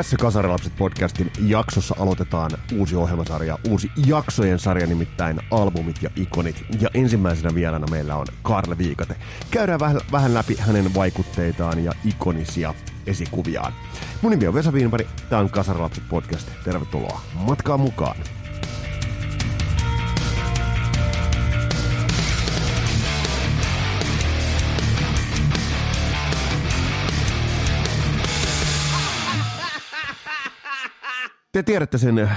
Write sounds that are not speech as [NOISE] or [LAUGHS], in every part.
Tässä Kasarilapset podcastin jaksossa aloitetaan uusi ohjelmasarja, uusi jaksojen sarja nimittäin albumit ja ikonit. Ja ensimmäisenä vieraana meillä on Karle Viikate. Käydään vähän, vähän läpi hänen vaikutteitaan ja ikonisia esikuviaan. Mun nimi on Vesa Wienberg, tämä on Kasarilapset podcast. Tervetuloa matkaan mukaan. Te tiedätte sen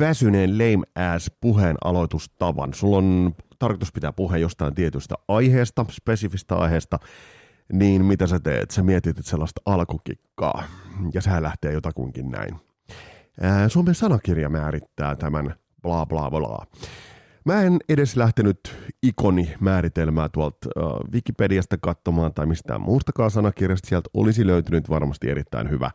väsyneen lame ass puheen aloitustavan. Sulla on tarkoitus pitää puhe jostain tietystä aiheesta, spesifistä aiheesta, niin mitä sä teet? Sä mietit sellaista alkukikkaa, ja sehän lähtee jotakuinkin näin. Suomen sanakirja määrittää tämän bla bla bla. Mä en edes lähtenyt ikoni määritelmää tuolta uh, Wikipediasta katsomaan tai mistään muustakaan sanakirjasta. Sieltä olisi löytynyt varmasti erittäin hyvä,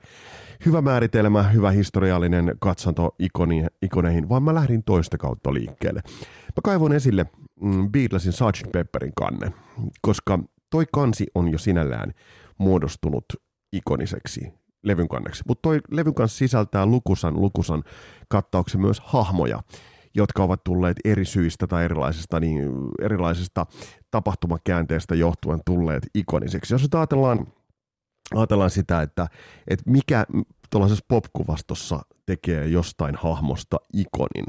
hyvä määritelmä, hyvä historiallinen katsanto ikoni, ikoneihin, vaan mä lähdin toista kautta liikkeelle. Mä kaivon esille mm, Beatlesin Sgt. Pepperin kannen, koska toi kansi on jo sinällään muodostunut ikoniseksi levyn kanneksi. Mutta toi levyn kanssa sisältää lukusan, lukusan kattauksen myös hahmoja, jotka ovat tulleet eri syistä tai erilaisista, niin, erilaisista tapahtumakäänteistä johtuen tulleet ikoniseksi. Jos nyt ajatellaan, ajatellaan sitä, että, että mikä tuollaisessa popkuvastossa tekee jostain hahmosta ikonin,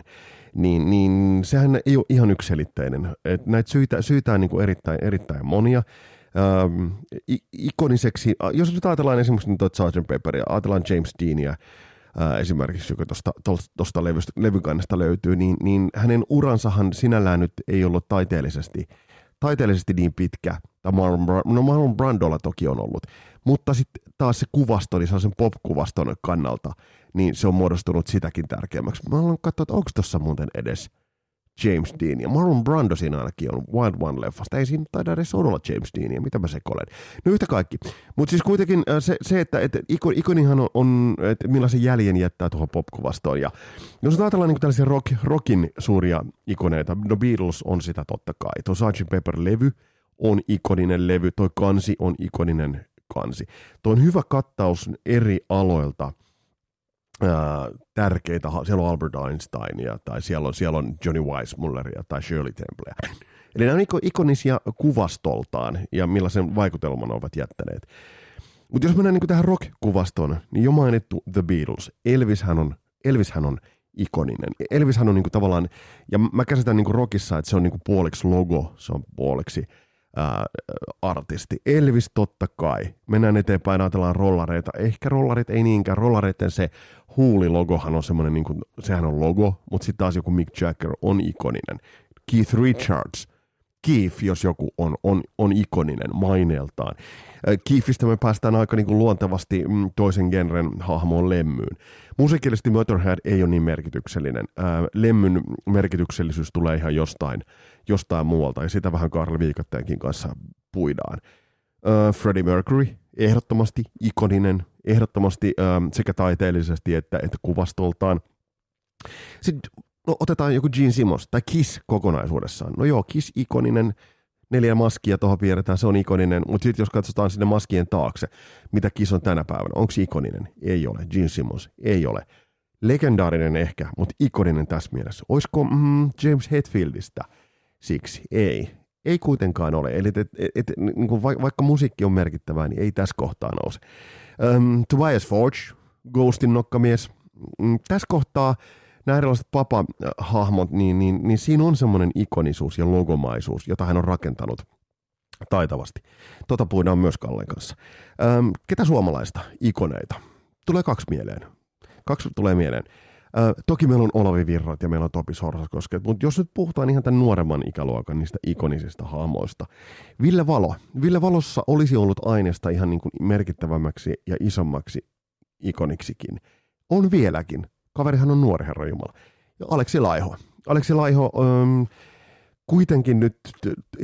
niin, niin sehän ei ole ihan yksilitteinen. Et näitä syitä, syitä on niin kuin erittäin, erittäin monia. Ähm, ikoniseksi, jos nyt ajatellaan esimerkiksi tuota Sgt. Pepperia, ajatellaan James Deania, ää, esimerkiksi, joka tuosta levykannesta löytyy, niin, niin hänen uransahan sinällään nyt ei ollut taiteellisesti, taiteellisesti niin pitkä, tai Marlon, no Marlon Brandolla toki on ollut, mutta sitten taas se kuvasto, niin sellaisen pop-kuvaston kannalta, niin se on muodostunut sitäkin tärkeämmäksi. Mä haluan katsoa, että onko tuossa muuten edes – James Dean. Ja Marlon Brando siinä ainakin on Wild One-leffasta. Ei siinä taida edes olla James Deania, mitä mä sekoilen. No yhtä kaikki. Mutta siis kuitenkin äh, se, se että, että ikon, ikonihan on, on että millaisen jäljen jättää tuohon popkuvastoon. Ja jos ajatellaan niin tällaisia rock, rockin suuria ikoneita, no Beatles on sitä totta kai. Tuo Sgt. Pepper-levy on ikoninen levy, toi kansi on ikoninen kansi. Tuo on hyvä kattaus eri aloilta – tärkeitä, siellä on Albert Einsteinia tai siellä on, siellä on Johnny Weissmulleria tai Shirley Templea. Eli nämä on ikonisia kuvastoltaan ja millaisen vaikutelman ovat jättäneet. Mutta jos mennään niin tähän rock-kuvastoon, niin jo mainittu The Beatles. Elvishän on, Elvishän on ikoninen. Elvishän on niin tavallaan, ja mä käsitän niin rockissa, että se on niin puoliksi logo, se on puoliksi ää, artisti. Elvis totta kai. Mennään eteenpäin, ajatellaan rollareita. Ehkä rollarit ei niinkään. Rollareiden se huulilogohan on semmoinen, niin kuin, sehän on logo, mutta sitten taas joku Mick Jagger on ikoninen. Keith Richards, Keith, jos joku on, on, on ikoninen maineeltaan. Keithistä me päästään aika niin kuin luontevasti mm, toisen genren hahmoon lemmyyn. Musiikillisesti Motorhead ei ole niin merkityksellinen. Lemmyn merkityksellisyys tulee ihan jostain, jostain muualta, ja sitä vähän Karl Viikatteenkin kanssa puidaan. Freddie Mercury, ehdottomasti ikoninen, ehdottomasti ähm, sekä taiteellisesti että, että kuvastoltaan. Sitten no, otetaan joku Gene Simmons tai Kiss kokonaisuudessaan. No joo, Kiss ikoninen, neljä maskia tuohon piirretään, se on ikoninen, mutta sitten jos katsotaan sinne maskien taakse, mitä Kiss on tänä päivänä, onko se ikoninen? Ei ole. Gene Simmons? Ei ole. Legendaarinen ehkä, mutta ikoninen tässä mielessä. Olisiko mm, James Hetfieldistä? Siksi ei. Ei kuitenkaan ole. Eli et, et, et, niin kuin vaikka musiikki on merkittävää, niin ei tässä kohtaa nouse. Um, Tobias Forge, Ghostin nokkamies. Mm, tässä kohtaa nämä erilaiset papa-hahmot, niin, niin, niin siinä on semmoinen ikonisuus ja logomaisuus, jota hän on rakentanut taitavasti. Tota puhutaan myös Kallen kanssa. Um, ketä suomalaista ikoneita? Tulee kaksi mieleen. Kaksi tulee mieleen. Ö, toki meillä on Olavi Virrat ja meillä on Topi Sorsaskosket, mutta jos nyt puhutaan ihan tämän nuoremman ikäluokan niistä ikonisista hahmoista. Ville Valo. Ville Valossa olisi ollut aineesta ihan niin kuin merkittävämmäksi ja isommaksi ikoniksikin. On vieläkin. Kaverihan on nuori herra Jumala. Ja Aleksi Laiho. Aleksi Laiho, ähm, kuitenkin nyt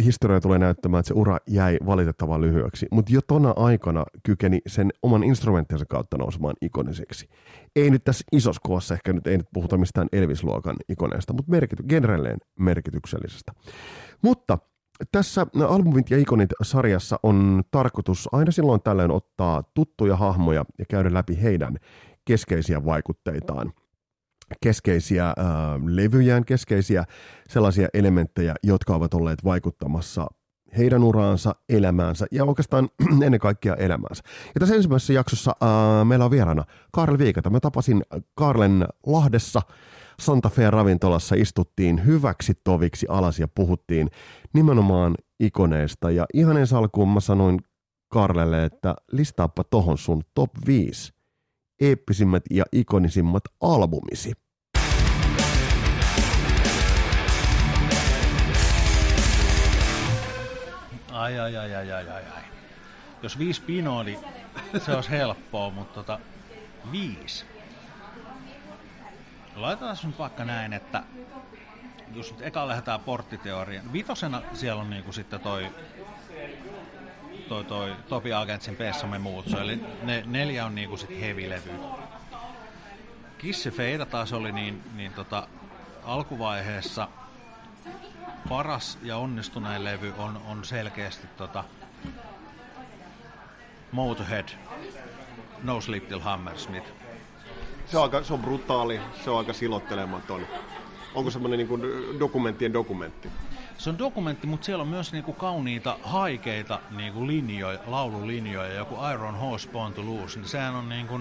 historia tulee näyttämään, että se ura jäi valitettavan lyhyeksi, mutta jo tona aikana kykeni sen oman instrumenttinsa kautta nousemaan ikoniseksi. Ei nyt tässä isossa kuvassa ehkä nyt ei nyt puhuta mistään Elvis-luokan ikoneesta, mutta merkity, generelleen merkityksellisestä. Mutta tässä Albumit ja Ikonit sarjassa on tarkoitus aina silloin tällöin ottaa tuttuja hahmoja ja käydä läpi heidän keskeisiä vaikutteitaan keskeisiä äh, levyjään, keskeisiä sellaisia elementtejä, jotka ovat olleet vaikuttamassa heidän uraansa, elämäänsä ja oikeastaan [CLEARS THROAT] ennen kaikkea elämäänsä. Ja tässä ensimmäisessä jaksossa äh, meillä on vieraana Karl Viikata. Mä tapasin Karlen Lahdessa Santa Fe ravintolassa istuttiin hyväksi toviksi alas ja puhuttiin nimenomaan ikoneista. Ja ihan ensi alkuun mä sanoin Karlelle, että listaappa tohon sun top 5 eeppisimmät ja ikonisimmat albumisi. Ai, ai, ai, ai, ai, ai, ai. Jos viisi pinoa, niin se olisi helppoa, mutta tota, viisi. Laitetaan nyt vaikka näin, että jos nyt eka lähdetään porttiteoriaan. Vitosena siellä on niinku sitten toi toi, toi Topi Agentsin Pessamme muut. Eli ne neljä on niinku sit heavy-levy. Kisse Feida taas oli niin, niin tota, alkuvaiheessa paras ja onnistunein levy on, on selkeästi tota, Motorhead, No Sleep Till Hammersmith. Se on, aika, se on brutaali, se on aika silottelematon. Onko semmoinen niin dokumenttien dokumentti? Se on dokumentti, mutta siellä on myös niinku kauniita, haikeita niinku linjoja, laululinjoja. Joku Iron Horse Born to Lose, niin sehän on niinku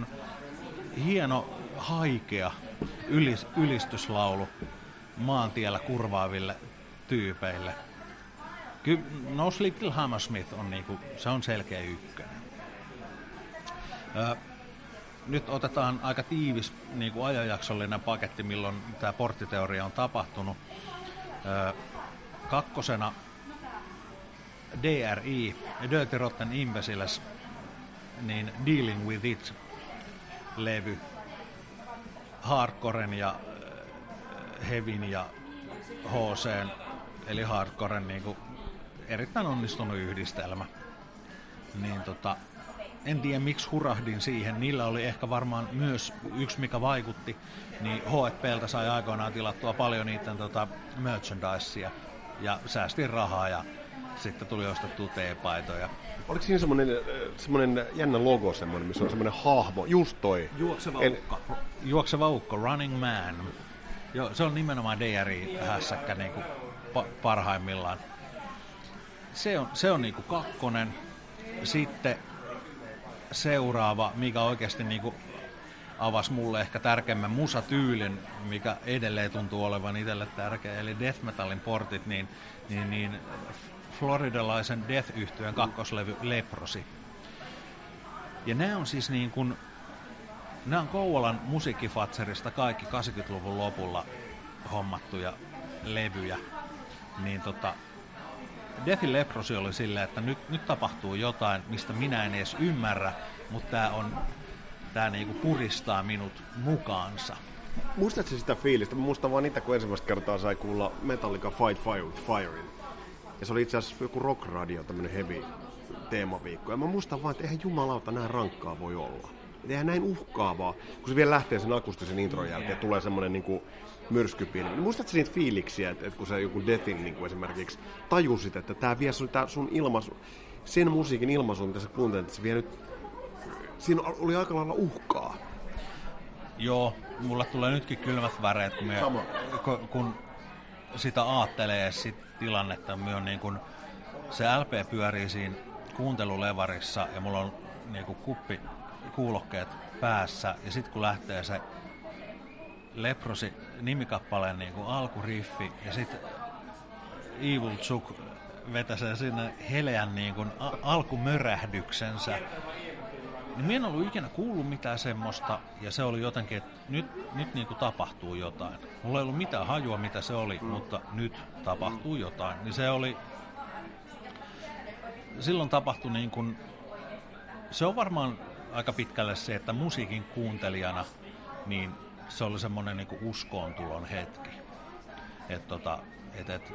hieno, haikea ylis, ylistyslaulu maantiellä kurvaaville tyypeille. Kyllä No Sleep Till Hammersmith on, niinku, se on selkeä ykkönen. Öö, nyt otetaan aika tiivis niin kuin ajanjaksollinen paketti, milloin tämä porttiteoria on tapahtunut. Kakkosena DRI, Dirty Rotten Imbeciles, niin Dealing with It levy hardcoren ja hevin ja HC, eli hardcoren niin kuin erittäin onnistunut yhdistelmä. Niin tota, en tiedä miksi hurahdin siihen. Niillä oli ehkä varmaan myös yksi, mikä vaikutti, niin H&Pltä sai aikoinaan tilattua paljon niiden tota, merchandisea ja säästin rahaa ja sitten tuli ostettua teepaitoja. Oliko siinä semmoinen, semmoinen jännä logo, semmoinen, missä on semmoinen hahmo, just toi? Juokseva en... ukko. Juokseva ukko, Running Man. Joo, se on nimenomaan DRI-hässäkkä niin kuin pa- parhaimmillaan. Se on, se on niin kuin kakkonen. Sitten seuraava, mikä oikeasti niin kuin avasi mulle ehkä tärkeimmän musatyylin, mikä edelleen tuntuu olevan itselle tärkeä, eli death metalin portit, niin, niin, niin floridalaisen death yhtyön kakkoslevy Leprosi. Ja nämä on siis niin kuin, nämä on Kouvolan musiikkifatserista kaikki 80-luvun lopulla hommattuja levyjä. Niin tota, Deathin Leprosi oli silleen, että nyt, nyt tapahtuu jotain, mistä minä en edes ymmärrä, mutta tämä on tämä niinku puristaa minut mukaansa. Muistatko sitä fiilistä? Mä muistan vaan niitä, kun ensimmäistä kertaa sai kuulla Metallica Fight Fire with Firein. Ja se oli itse asiassa joku rock radio, tämmönen heavy teemaviikko. Ja mä muistan vaan, että eihän jumalauta näin rankkaa voi olla. Et eihän näin uhkaavaa. Kun se vielä lähtee sen akustisen intron jälkeen, tulee semmonen niinku myrskypilvi. Muistatko niitä fiiliksiä, että, että kun sä joku Deathin niin esimerkiksi tajusit, että tämä vie sun, tää sun ilmaisu, sen musiikin ilmaisu, mitä sä kuuntelet, että se vie nyt, siinä oli aika lailla uhkaa. Joo, mulla tulee nytkin kylmät väreet, kun, me, kun, kun sitä aattelee sit tilannetta. Me on niin kun, se LP pyörii siinä kuuntelulevarissa ja mulla on niin kuin kuppi kuulokkeet päässä ja sitten kun lähtee se Leprosi nimikappaleen niin kuin alkuriffi ja sitten Evil Chuk vetäsee sinne heleän niin kuin a- alkumörähdyksensä. Niin minä en ollut ikinä kuullut mitään semmoista, ja se oli jotenkin, että nyt, nyt niin kuin tapahtuu jotain. Mulla ei ollut mitään hajua, mitä se oli, mm. mutta nyt tapahtuu jotain. Niin se oli, silloin tapahtui niin kuin, se on varmaan aika pitkälle se, että musiikin kuuntelijana, niin se oli semmoinen niin uskoontulon hetki. Et tota, et, et,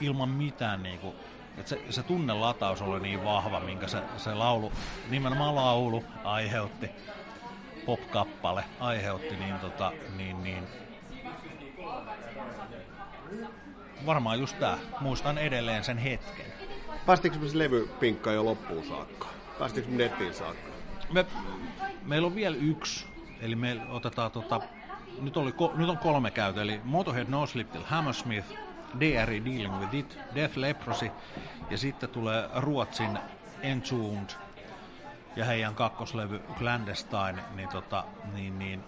ilman mitään niin kuin, et se, se tunnelataus oli niin vahva, minkä se, se laulu, nimenomaan laulu aiheutti, pop-kappale aiheutti, niin, tota, niin, niin varmaan just tää. Muistan edelleen sen hetken. Päästikö me se levypinkka jo loppuun saakka? Päästikö me nettiin saakka? Me, meillä on vielä yksi, eli me otetaan tota, nyt, oli, nyt on kolme käytä, eli Motorhead No Sleep Till Hammersmith, DRI Dealing With It, Death Leprosy ja sitten tulee Ruotsin Entombed ja heidän kakkoslevy Clandestine, niin, tota, niin, niin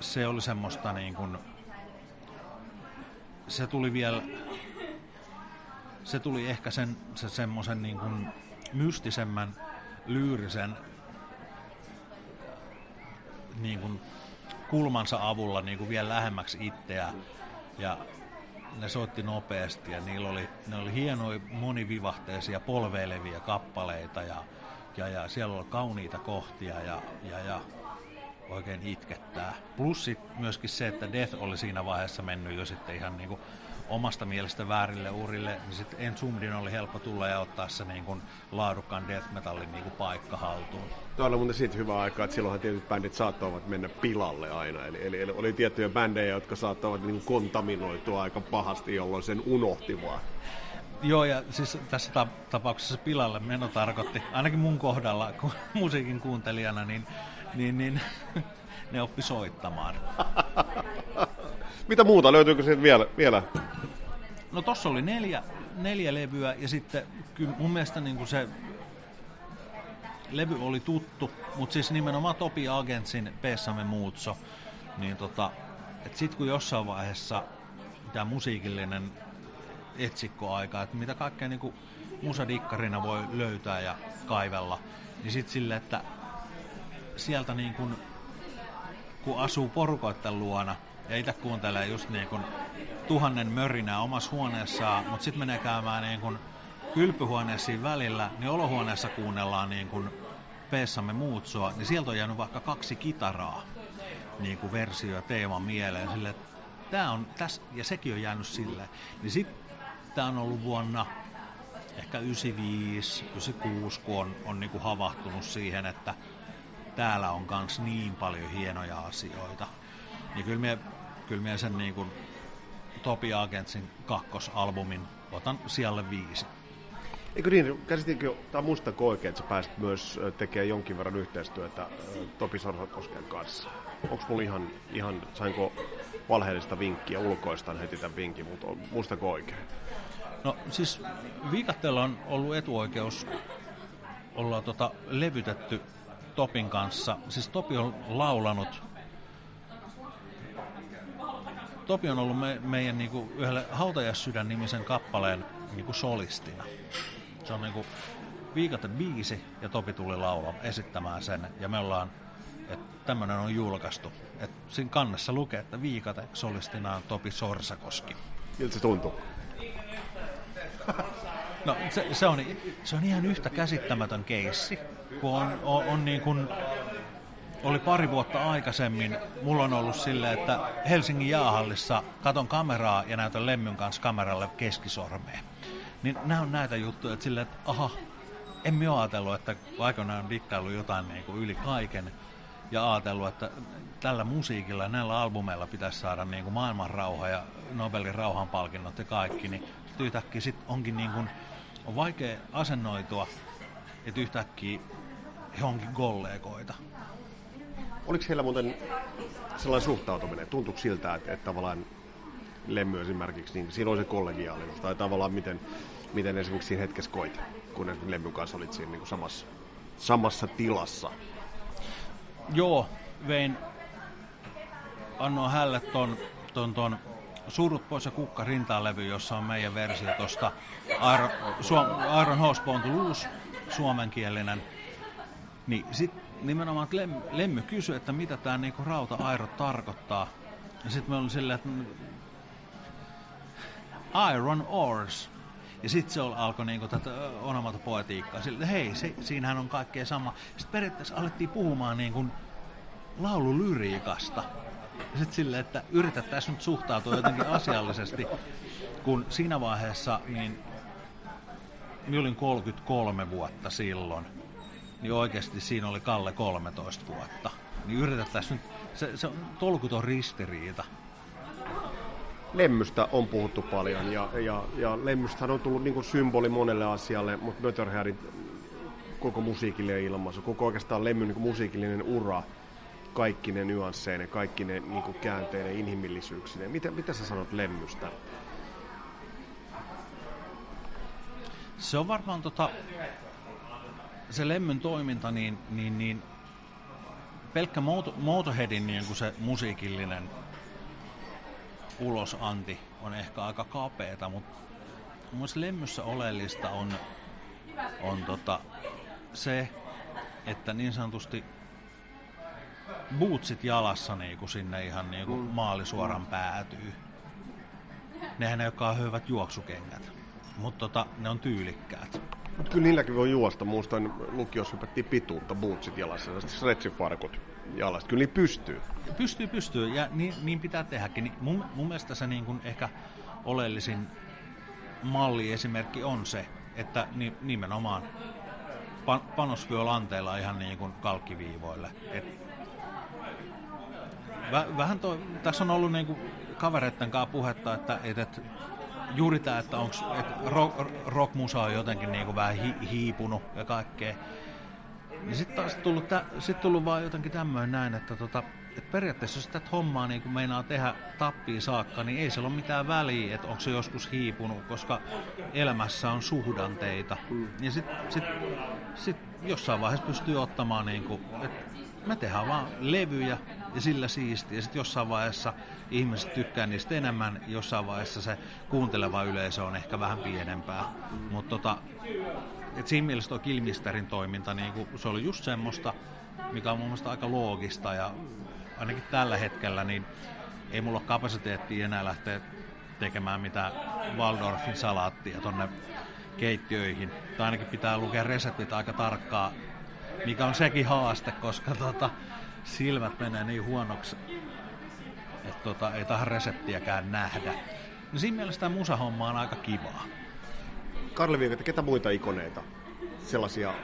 se oli semmoista niin kuin, se tuli vielä, se tuli ehkä sen, se semmoisen niin kuin mystisemmän, lyyrisen niin kuin kulmansa avulla niin kuin vielä lähemmäksi itseä. Ja ne soitti nopeasti ja niillä oli, ne oli hienoja monivivahteisia polveilevia kappaleita ja, ja, ja siellä oli kauniita kohtia ja, ja, ja oikein itkettää. Plus sit myöskin se, että Death oli siinä vaiheessa mennyt jo sitten ihan niin kuin omasta mielestä väärille urille, niin sitten Ensumdin oli helppo tulla ja ottaa se niin kuin laadukkaan death metallin niin kuin paikka haltuun. Tuo on muuten siitä hyvä aika, että silloinhan tietyt bändit saattoivat mennä pilalle aina. Eli, eli, eli oli tiettyjä bändejä, jotka saattavat niin kontaminoitua aika pahasti, jolloin sen unohti vaan. Joo, ja siis tässä tapauksessa pilalle meno tarkoitti, ainakin mun kohdalla, kun [LAUGHS] musiikin kuuntelijana, niin, niin, niin [LAUGHS] ne oppi soittamaan. [LAUGHS] Mitä muuta? Löytyykö siitä vielä? vielä? No tossa oli neljä, neljä levyä ja sitten kyllä mun mielestä niin kuin se levy oli tuttu, mutta siis nimenomaan Topi Agentsin Pessamme Muutso, niin tota, että sit kun jossain vaiheessa tämä musiikillinen etsikkoaika, että mitä kaikkea niin musadikkarina voi löytää ja kaivella, niin sitten sille, että sieltä niin kuin, kun asuu porukoitten luona, ja itse kuuntelee just niin kuin tuhannen mörinää omassa huoneessaan, mutta sitten menee käymään niin kuin kylpyhuoneessa välillä, niin olohuoneessa kuunnellaan niin kuin Peessamme Muutsoa, niin sieltä on jäänyt vaikka kaksi kitaraa niin kuin versio ja teema mieleen. Sille, tää on täs, ja sekin on jäänyt silleen. Niin sitten tämä on ollut vuonna ehkä 95, 96, kun on, on niin kuin havahtunut siihen, että täällä on kans niin paljon hienoja asioita. Niin kyllä minä, kyllä minä sen niin kuin Topi Agentsin kakkosalbumin otan siellä viisi. Eikö niin, käsitinkö, tai muistatko oikein, että sä pääsit myös tekemään jonkin verran yhteistyötä Topi Sarsakosken kanssa? Onko mulla ihan, ihan, sainko valheellista vinkkiä, ulkoistan heti tämän vinkin, mutta muistako oikein? No siis Viikatteella on ollut etuoikeus olla tota, levytetty Topin kanssa. Siis Topi on laulanut Topi on ollut me, meidän niinku yhdelle Hautajassydän nimisen kappaleen niinku solistina. Se on niinku viikate biisi ja Topi tuli laula esittämään sen ja me ollaan, että tämmöinen on julkaistu. Et siinä kannessa lukee, että viikate solistina on Topi Sorsakoski. Miltä se tuntuu? No se, se, on, se on ihan yhtä käsittämätön keissi, kun on, on, on niin kuin oli pari vuotta aikaisemmin, mulla on ollut sille, että Helsingin jaahallissa katon kameraa ja näytän Lemmyn kanssa kameralle keskisormeen. Niin nämä on näitä juttuja, että silleen, että aha, emme ole ajatellut, että aikoinaan on dikkailu jotain niin kuin yli kaiken ja ajatellut, että tällä musiikilla ja näillä albumeilla pitäisi saada niin kuin maailman rauha ja Nobelin rauhanpalkinnot ja kaikki, niin yhtäkkiä sit onkin niin kuin, on vaikea asennoitua, että yhtäkkiä he onkin kollegoita. Oliko heillä muuten sellainen suhtautuminen? Tuntuuko siltä, että, että tavallaan Lemmy esimerkiksi, niin siinä oli se kollegiaalisuus, tai tavallaan miten, miten esimerkiksi siinä hetkessä koit, kun esimerkiksi Lemmyn kanssa olit siinä niin kuin samassa, samassa tilassa? Joo, vein, annoin hälle ton, ton, ton Surut pois ja kukka rintaan levy, jossa on meidän versio tuosta Iron, Horse Born to Lose, suomenkielinen. Niin sitten nimenomaan että Lemmy kysyi, että mitä tämä niinku rauta-airot tarkoittaa. Ja sitten me olin silleen, että Iron Ores. Ja sitten se alkoi niinku tätä onomatopoetiikkaa. Sille, hei, se, siinähän on kaikkea sama. Sitten periaatteessa alettiin puhumaan niinku laululyriikasta. Ja sitten silleen, että yritettäisiin nyt suhtautua jotenkin asiallisesti, kun siinä vaiheessa, niin minä olin 33 vuotta silloin niin oikeasti siinä oli Kalle 13 vuotta. Niin yritettäisiin nyt, se, se on tolkuton ristiriita. Lemmystä on puhuttu paljon ja, ja, ja Lemmystähän on tullut niin symboli monelle asialle, mutta Möterhärin koko musiikillinen ilmaisu, koko oikeastaan Lemmyn niin musiikillinen ura, kaikki ne nyansseineen, kaikki ne niin kuin käänteinen inhimillisyyksineen. Mitä, mitä sä sanot Lemmystä? Se on varmaan tota, se Lemmyn toiminta, niin, niin, niin pelkkä Motorheadin niin kuin se musiikillinen ulosanti on ehkä aika kapeeta, mutta mun Lemmyssä oleellista on, on tota, se, että niin sanotusti bootsit jalassa niin kuin sinne ihan niin kuin mm. maalisuoran päätyy. Nehän ei olekaan hyvät juoksukengät, mutta tota, ne on tyylikkäät. Mutta kyllä niilläkin voi juosta. Muistan lukiossa hypättiin pituutta, bootsit jalassa ja stretchifarkut jalassa. Kyllä niin pystyy. Pystyy, pystyy ja niin, niin pitää tehdäkin. Niin mun, mun mielestä se niin kuin ehkä oleellisin malliesimerkki on se, että ni, nimenomaan pan, panos lanteilla ihan niin kuin kalkkiviivoille. Et, vähän toi, tässä on ollut niin kuin kavereiden kanssa puhetta, että, että juuri tämä, että onko rock, rockmusa on jotenkin niin kuin vähän hi, hiipunut ja kaikkea. Niin sitten taas tullut, tä, sit tullut vaan jotenkin tämmöinen näin, että tota, et periaatteessa jos tätä hommaa niin kun meinaa tehdä tappiin saakka, niin ei sillä ole mitään väliä, että onko se joskus hiipunut, koska elämässä on suhdanteita. Mm. Ja sitten sit, sit jossain vaiheessa pystyy ottamaan, niin kuin, että me tehdään vaan levyjä ja sillä siistiä. Ja sitten jossain vaiheessa ihmiset tykkää niistä enemmän, jossain vaiheessa se kuunteleva yleisö on ehkä vähän pienempää. Mutta tota, et siinä mielessä tuo Kilmisterin toiminta, niin kuin, se oli just semmoista, mikä on mun mielestä aika loogista ja ainakin tällä hetkellä niin ei mulla ole kapasiteettia enää lähteä tekemään mitään Waldorfin salaattia tonne keittiöihin. Tai ainakin pitää lukea reseptit aika tarkkaa, mikä on sekin haaste, koska tota, silmät menee niin huonoksi, että tota, ei tähän reseptiäkään nähdä. No siinä mielessä tämä musahomma on aika kivaa. Karli Viikata, ketä muita ikoneita, sellaisia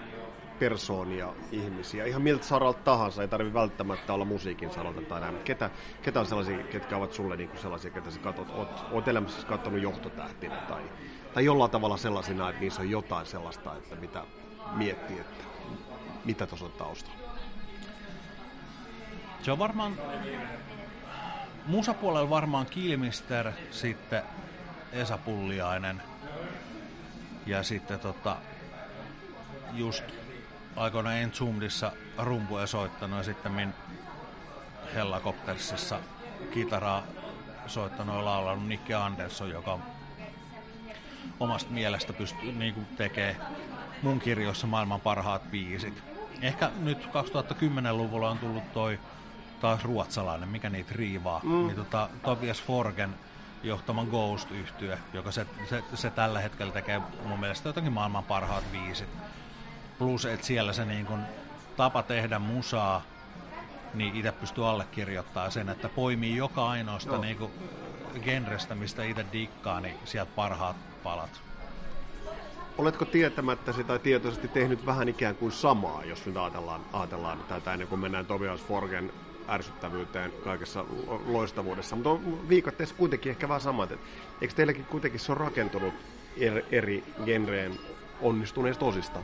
persoonia, ihmisiä, ihan miltä saralta tahansa, ei tarvitse välttämättä olla musiikin saralta tai näin, ketä, ketä on sellaisia, ketkä ovat sulle niin kuin sellaisia, ketä sä katsot, oot, oot elämässä katsonut johtotähtinä tai, tai jollain tavalla sellaisina, että niissä on jotain sellaista, että mitä miettii, että mitä tuossa on taustalla? Se on varmaan, musapuolella varmaan Kilmister, sitten Esa Pulliainen ja sitten tota, just aikoina Entsumdissa rumpuja soittanut ja sitten min Hellacoptersissa kitaraa soittanut ja laulanut Nicky Andersson, joka omasta mielestä pystyy niin tekee mun kirjoissa maailman parhaat biisit. Ehkä nyt 2010-luvulla on tullut toi taas ruotsalainen, mikä niitä riivaa, mm. niin tota, Tobias Forgen johtaman ghost yhtye joka se, se, se, tällä hetkellä tekee mun mielestä jotenkin maailman parhaat viisit. Plus, että siellä se niin kun, tapa tehdä musaa, niin itse pystyy allekirjoittamaan sen, että poimii joka ainoasta niin kuin, genrestä, mistä itse dikkaa, niin sieltä parhaat palat. Oletko tietämättäsi tai tietoisesti tehnyt vähän ikään kuin samaa, jos nyt ajatellaan, ajatellaan tätä ennen kuin mennään Tobias Forgen ärsyttävyyteen kaikessa loistavuudessa, mutta viikatteessa kuitenkin ehkä vähän samat. Eikö teilläkin kuitenkin se on rakentunut eri, eri genreen onnistuneista osista?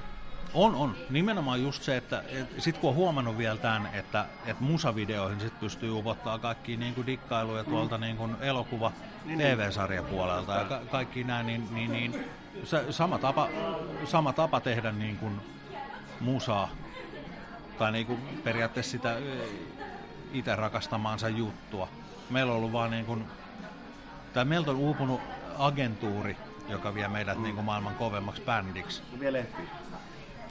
On, on. Nimenomaan just se, että et, sit kun on huomannut vielä tämän, että et musavideoihin sit pystyy upottaa kaikki niin kuin dikkailuja mm. tuolta niin kuin elokuva niin, niin. TV-sarjapuolelta ja ka- kaikki nämä, niin, niin, niin se, sama, tapa, sama tapa tehdä niin kuin musaa tai niin kuin periaatteessa sitä itse rakastamaansa juttua. Meillä on ollut vaan niin kuin, tai meiltä on uupunut agentuuri, joka vie meidät mm. niin kuin maailman kovemmaksi bändiksi. Vielä ehtii.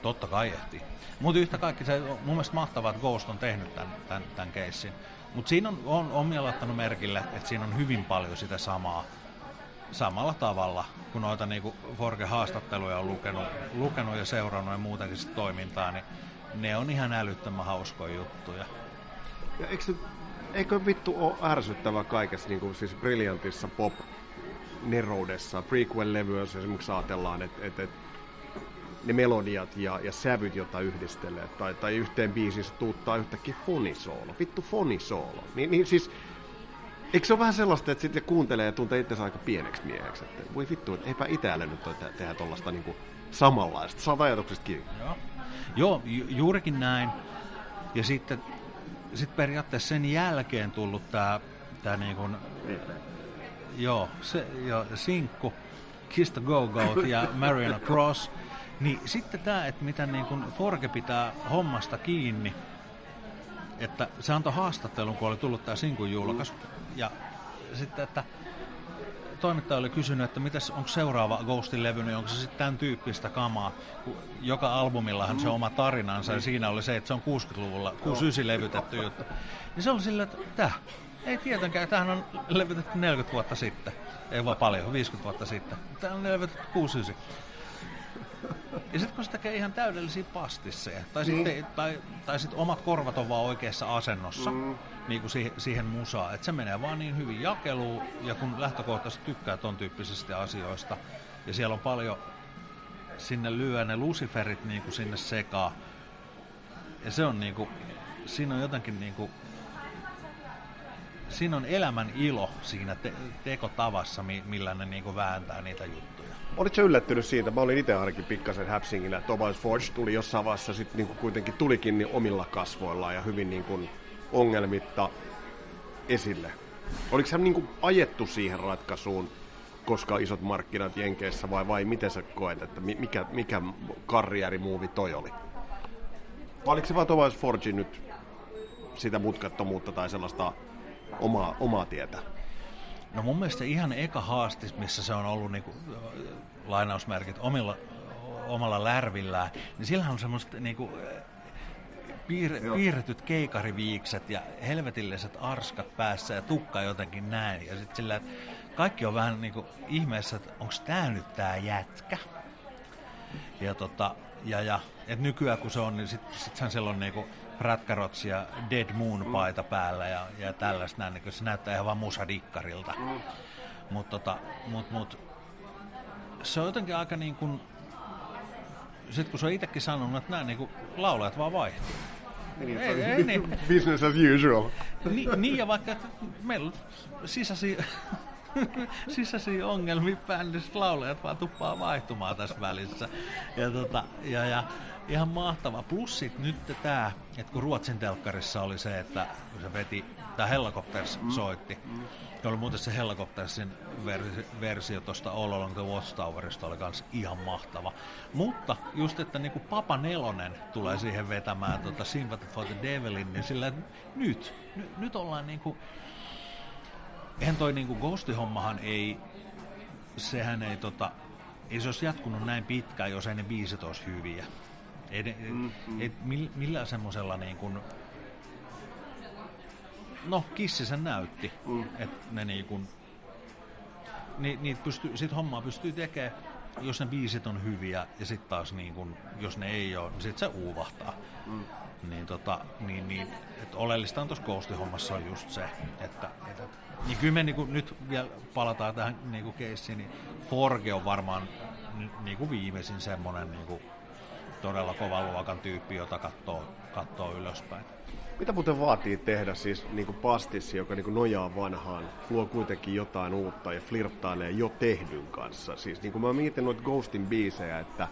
Totta kai ehtii. Mutta yhtä kaikki se on mun mielestä mahtavaa, että Ghost on tehnyt tämän, tämän, tämän keissin. Mutta siinä on, on, on laittanut merkille, että siinä on hyvin paljon sitä samaa samalla tavalla, kun noita niinku Forge-haastatteluja on lukenut, lukenut ja seurannut ja muutenkin sit toimintaa, niin ne on ihan älyttömän hauskoja juttuja. Ja eikö, eikö vittu ole ärsyttävä kaikessa, niin kuin siis Brilliantissa pop neroudessa, prequel-levyä, esimerkiksi ajatellaan, että et, et, ne melodiat ja, ja sävyt, joita yhdistelee, tai, tai yhteen biisissä tuuttaa yhtäkkiä fonisoolo, vittu fonisoolo. Niin, niin siis Eikö se ole vähän sellaista, että sitten kuuntelee ja tuntee itsensä aika pieneksi mieheksi? Että voi vittu, että eipä itäälle nyt te- tehdä tuollaista niinku samanlaista. Saat ajatuksesta kiinni. Joo, Joo ju- juurikin näin. Ja sitten sit periaatteessa sen jälkeen tullut tämä tää niin kuin, joo, se, joo, Sinkku, Kiss the Go Goat ja [LAUGHS] Mariana Cross. Niin sitten tämä, että miten niin kuin Forge pitää hommasta kiinni, että se antoi haastattelun, kun oli tullut tämä Sinkun julkaisu. Ja sitten, että toimittaja oli kysynyt, että mitäs, onko seuraava Ghostin levy, niin onko se sitten tämän tyyppistä kamaa. Joka albumillahan se oma tarinansa, ja siinä oli se, että se on 60-luvulla, 69 levytetty juttu. Niin se oli silleen, että täh, ei tietenkään, tämähän on levytetty 40 vuotta sitten. Ei vaan paljon, 50 vuotta sitten. Tämä on levytetty 69. Ja sitten kun se tekee ihan täydellisiä pastisseja, tai sitten tai, tai sit omat korvat on vaan oikeassa asennossa, mm. Niin kuin siihen, siihen musaan, että se menee vaan niin hyvin jakeluun, ja kun lähtökohtaisesti tykkää ton tyyppisistä asioista, ja siellä on paljon, sinne lyö ne luciferit niin kuin sinne sekaan, ja se on niin kuin, siinä on jotenkin niin kuin, siinä on elämän ilo siinä te- tekotavassa, mi- millä ne niin kuin vääntää niitä juttuja. Olitko yllättynyt siitä? Mä olin itse ainakin pikkasen häpsingillä, että Tobias Forge tuli jossain vaiheessa sitten niin kuitenkin tulikin niin omilla kasvoillaan ja hyvin niin kuin ongelmitta esille. Oliko hän niin kuin ajettu siihen ratkaisuun, koska isot markkinat Jenkeissä vai, vai miten sä koet, että mi- mikä, mikä karrierimuovi toi oli? Vai oliko se vaan Tobias Forge nyt sitä mutkattomuutta tai sellaista omaa, omaa tietä? No mun mielestä ihan eka haastis, missä se on ollut niinku, lainausmerkit omilla, omalla lärvillään, niin sillä on semmoiset niinku, piir, piirretyt keikariviikset ja helvetilliset arskat päässä ja tukka jotenkin näin. Ja sitten sillä, että kaikki on vähän niinku ihmeessä, että onko tämä nyt tämä jätkä? Ja, tota, ja, ja et nykyään kun se on, niin sitten sit sen siellä on niinku Ratkarots ja Dead Moon paita päällä ja, ja tällaista näin, niin se näyttää ihan vaan musadikkarilta. Mm. Mutta tota, mut, mut, se on jotenkin aika niin kuin, sit kun se on itsekin sanonut, että nämä niin kuin laulajat vaan vaihtuu. Niin, Ei, ei niin. [LAUGHS] Business as usual. Ni, niin ja vaikka että meillä on [LAUGHS] sisäisiä, sisäisiä ongelmia bändissä, laulajat vaan tuppaa vaihtumaan tässä välissä. Ja, tota, ja, ja ihan mahtava. Plus sit nyt tämä, että kun Ruotsin telkkarissa oli se, että kun se veti, tämä Hellacopters soitti, ja oli muuten se Hellacoptersin versi, versio tuosta All Along the Watchtowerista oli kans ihan mahtava. Mutta just, että niinku Papa Nelonen tulee siihen vetämään tota Sympathy for the Devilin, niin sillä nyt, nyt, nyt ollaan niinku, eihän toi niinku Ghosti-hommahan ei, sehän ei tota, ei se olisi jatkunut näin pitkään, jos ei ne biisit olisi hyviä. Ei, ne, mm, mm. Ei, millään semmoisella niin kuin, no Kissi sen näytti, mm. että ne niin kuin, ni, niitä pystyy, sit hommaa pystyy tekemään, jos ne biisit on hyviä ja sitten taas niin kun, jos ne ei ole, niin sitten se uuvahtaa. Mm. Niin, tota, niin, niin että oleellista on tuossa Ghosti-hommassa on just se, että, että niin kyllä me niin kuin, nyt vielä palataan tähän niin keissiin, niin Forge on varmaan niin kuin viimeisin semmoinen niin kuin todella kovan luokan tyyppi, jota katsoo, katsoo ylöspäin. Mitä muuten vaatii tehdä siis niin kuin pastissi, joka niin kuin nojaa vanhaan, luo kuitenkin jotain uutta ja flirttailee jo tehdyn kanssa? Siis niin kuin mä mietin noita Ghostin biisejä, että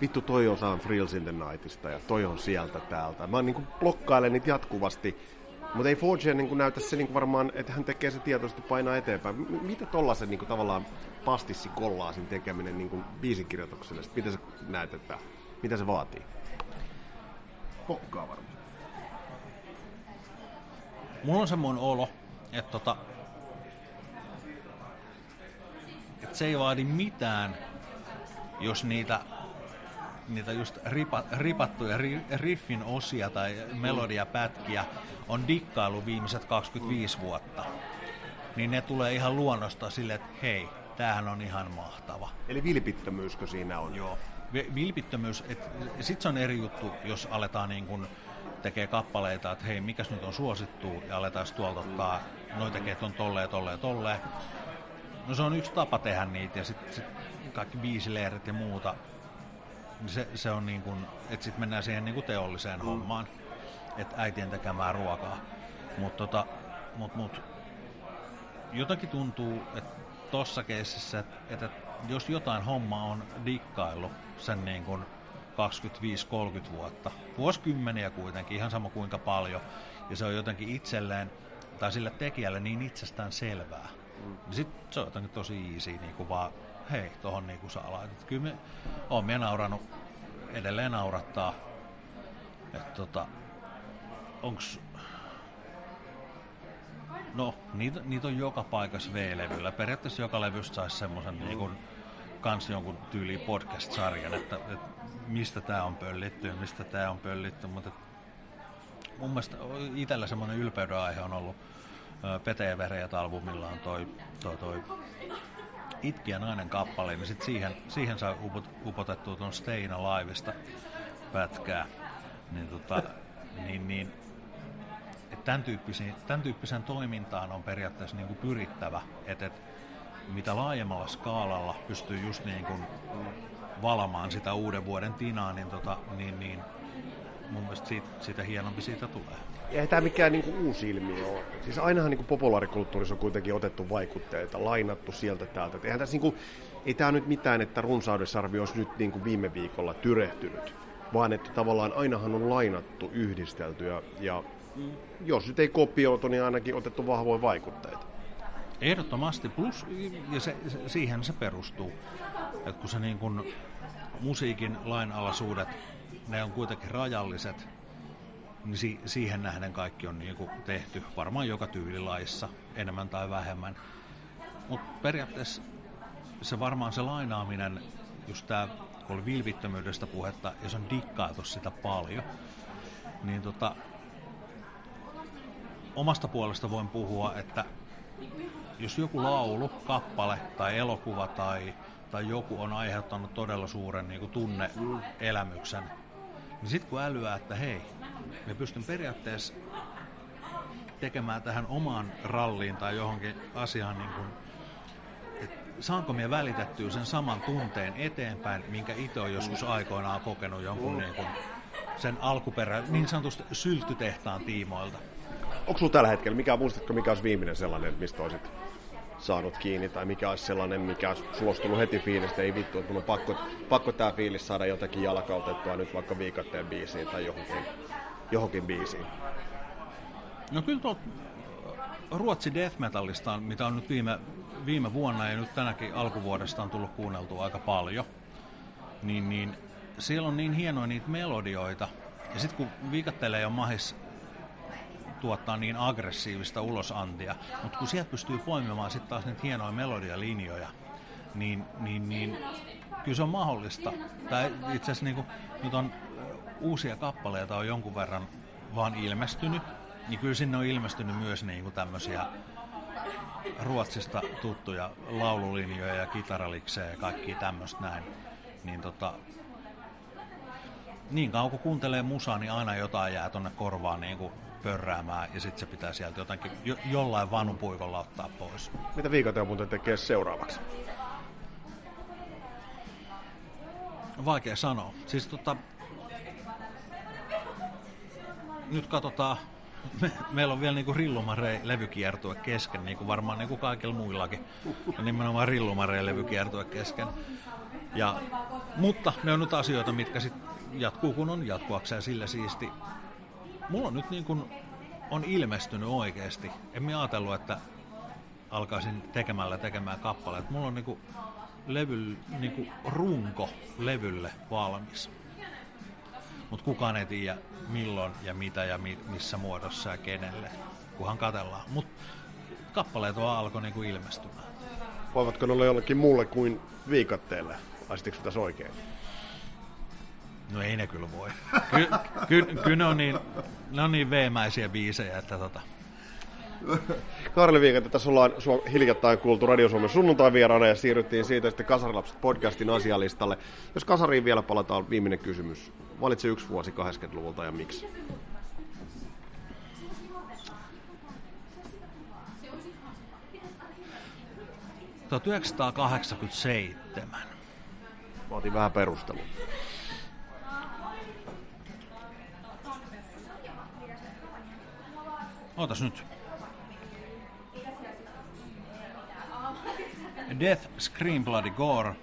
vittu toi osaan Frills in the Nightista ja toi on sieltä täältä. Mä niin kuin blokkailen niitä jatkuvasti, mutta ei Forge niin kuin näytä se niin kuin varmaan, että hän tekee se tietoisesti painaa eteenpäin. M- mitä tollasen niin kuin tavallaan pastissi kollaasin tekeminen niin kuin biisinkirjoitukselle? Mitä sä näet, että mitä se vaatii? Pokkaa varmaan. Mulla on semmoinen olo, että tota, että se ei vaadi mitään, jos niitä, niitä just ripa, ripattuja riffin osia tai melodiapätkiä on dikkailu viimeiset 25 vuotta. Niin ne tulee ihan luonnosta sille, että hei, tämähän on ihan mahtava. Eli vilpittömyyskö siinä on? Joo. Vilpittömyys, sitten se on eri juttu, jos aletaan niin kuin tekee kappaleita, että hei, mikäs nyt on suosittu, ja aletaan tuolta ottaa, noin tekee on tolleen, tolleen, tolleen. No se on yksi tapa tehdä niitä, ja sitten sit kaikki biisileirit ja muuta, niin se, se on niin kuin, että sitten mennään siihen niin kuin teolliseen mm. hommaan, että äitien tekemään ruokaa. Mutta tota, mut, mut, jotenkin tuntuu, että tossa keississä, että, että jos jotain homma on dikkailu sen niin kuin 25-30 vuotta, vuosikymmeniä kuitenkin, ihan sama kuinka paljon, ja se on jotenkin itselleen tai sille tekijälle niin itsestään selvää, mm. niin sit se on jotenkin tosi easy, niin kuin vaan hei, tohon niin kuin saa laitat. Kyllä me, minä nauranut, edelleen naurattaa, että tota, onks No, niitä, niitä on joka paikassa V-levyllä. Periaatteessa joka levystä saisi semmoisen niin kuin, kans jonkun tyyli podcast-sarjan, että, että mistä tämä on pöllitty ja mistä tämä on pöllitty, mutta mun mielestä itsellä semmoinen ylpeyden aihe on ollut Pete ja Vereät albumillaan toi, toi, toi Itkiä nainen kappale, niin sit siihen, siihen sai upot, upotettua tuon Stayin Aliveista pätkää. Niin, tota, niin, niin tämän, tyyppisen, tämän tyyppisen toimintaan on periaatteessa niin kuin pyrittävä, että, että mitä laajemmalla skaalalla pystyy just niin kuin valamaan sitä uuden vuoden tinaa, niin, tota, niin, niin mun mielestä siitä, sitä hienompi siitä tulee. Ja ei tämä mikään niinku uusi ilmiö ole. Siis ainahan niinku populaarikulttuurissa on kuitenkin otettu vaikutteita, lainattu sieltä täältä. eihän tässä niinku, ei tämä nyt mitään, että runsaudessarvi olisi nyt niinku viime viikolla tyrehtynyt, vaan että tavallaan ainahan on lainattu, yhdistelty ja, ja jos nyt ei kopioitu, niin ainakin otettu vahvoja vaikutteita. Ehdottomasti, plus ja se, se, siihen se perustuu, että kun se niin kun musiikin lainalaisuudet, ne on kuitenkin rajalliset, niin si- siihen nähden kaikki on niin tehty, varmaan joka tyylilaissa, enemmän tai vähemmän. Mutta periaatteessa se varmaan se lainaaminen, just tämä, kun oli vilvittömyydestä puhetta, ja se on dikkaatu sitä paljon, niin tota, omasta puolesta voin puhua, että jos joku laulu, kappale tai elokuva tai, tai joku on aiheuttanut todella suuren niin kuin tunneelämyksen, niin sitten kun älyää, että hei, me pystyn periaatteessa tekemään tähän omaan ralliin tai johonkin asiaan, niin kuin, että saanko me välitettyä sen saman tunteen eteenpäin, minkä itse on joskus aikoinaan kokenut jonkun niin kuin, sen alkuperä, niin sanotusti sylttytehtaan tiimoilta. Onko sulla tällä hetkellä, mikä, muistatko mikä olisi viimeinen sellainen, mistä olisit saanut kiinni, tai mikä olisi sellainen, mikä sulla olisi tullut heti fiilistä, ei vittu, että on pakko, pakko tämä fiilis saada jotakin jalkautettua nyt vaikka viikatteen biisiin tai johonkin, johonkin biisiin? No kyllä tuo Ruotsi Death Metallista, mitä on nyt viime, viime vuonna ja nyt tänäkin alkuvuodesta on tullut kuunneltua aika paljon, niin, niin siellä on niin hienoja niitä melodioita. Ja sitten kun viikattelee on mahis tuottaa niin aggressiivista ulosantia, mutta kun sieltä pystyy poimimaan sitten taas niitä hienoja melodialinjoja, niin, niin, niin kyllä se on mahdollista. Tai itse asiassa niin nyt on uusia kappaleita on jonkun verran vaan ilmestynyt, niin kyllä sinne on ilmestynyt myös niin tämmöisiä Ruotsista tuttuja laululinjoja ja kitaraliksejä ja kaikki tämmöistä näin. Niin tota, niin kauan kun kuuntelee musaa, niin aina jotain jää tonne korvaan niin kuin pörräämään ja sitten se pitää sieltä jotenkin jo, jollain vanupuikolla ottaa pois. Mitä viikot muuten tekee seuraavaksi? Vaikea sanoa. Siis tota, nyt katsotaan, me, meillä on vielä niinku Rillumare levykiertue kesken, niin kuin varmaan niinku kaikilla muillakin. Ja nimenomaan Rillumare levykiertue kesken. Ja, mutta ne on nyt asioita, mitkä sit jatkuu kun on jatkuakseen sillä siisti mulla on nyt niin kuin on ilmestynyt oikeasti. En minä ajatellut, että alkaisin tekemällä tekemään kappaleet. Mulla on niinku levy, niinku runko levylle valmis. Mutta kukaan ei tiedä milloin ja mitä ja mi, missä muodossa ja kenelle, kunhan katellaan. Mutta kappaleet vaan alkoi niinku ilmestymään. Voivatko ne olla jollekin muulle kuin viikatteelle? Aistitko tässä oikein? No ei ne kyllä voi. Kyllä ky, ky, ne, on niin, ne on niin veemäisiä biisejä, että tota... Karli Viikantti, tässä ollaan hiljattain kuultu Radio Suomen sunnuntai vieraana ja siirryttiin siitä sitten Kasarilapset podcastin asialistalle. Jos Kasariin vielä palataan, viimeinen kysymys. Valitse yksi vuosi 80-luvulta ja miksi? Tuo 1987. Mä otin vähän perustelua. Ootas nyt. Death, Scream, Bloody Gore,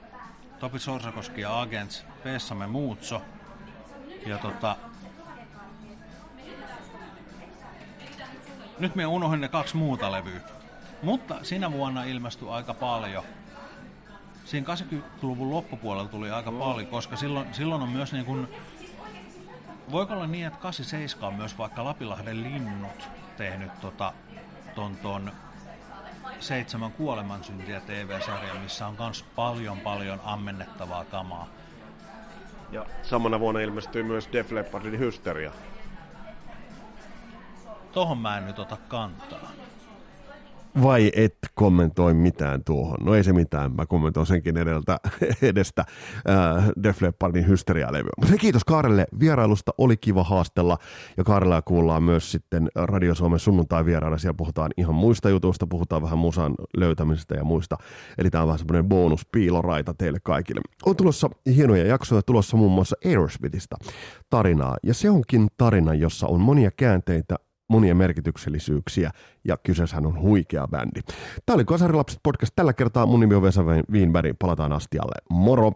Topi Sorsakoski ja Agents, Pessamme Muutso. Ja tota... Nyt me unohdin ne kaksi muuta levyä. Mutta siinä vuonna ilmestyi aika paljon. Siinä 80-luvun loppupuolella tuli aika paljon, koska silloin, silloin on myös niin kuin... Voiko olla niin, että 87 on myös vaikka Lapilahden linnut tehnyt tota, ton, ton seitsemän kuolemansyntiä TV-sarja, missä on myös paljon paljon ammennettavaa kamaa. Ja samana vuonna ilmestyi myös Def Leppardin Hysteria. Tohon mä en nyt ota kantaa. Vai et kommentoi mitään tuohon? No ei se mitään, mä kommentoin senkin edeltä, [LAUGHS] edestä äh, Def Leppardin hysterialevyä. Mutta kiitos Kaarelle vierailusta, oli kiva haastella. Ja Kaarella kuullaan myös sitten Radio Suomen sunnuntai vieraana. Siellä puhutaan ihan muista jutuista, puhutaan vähän musan löytämisestä ja muista. Eli tämä on vähän semmoinen bonus piiloraita teille kaikille. On tulossa hienoja jaksoja, tulossa muun muassa Aerosmithista tarinaa. Ja se onkin tarina, jossa on monia käänteitä, monia merkityksellisyyksiä ja kyseessähän on huikea bändi. Tämä oli Kasarilapset podcast tällä kertaa. Mun nimi on Vesa Wienberg. Palataan astialle. Moro!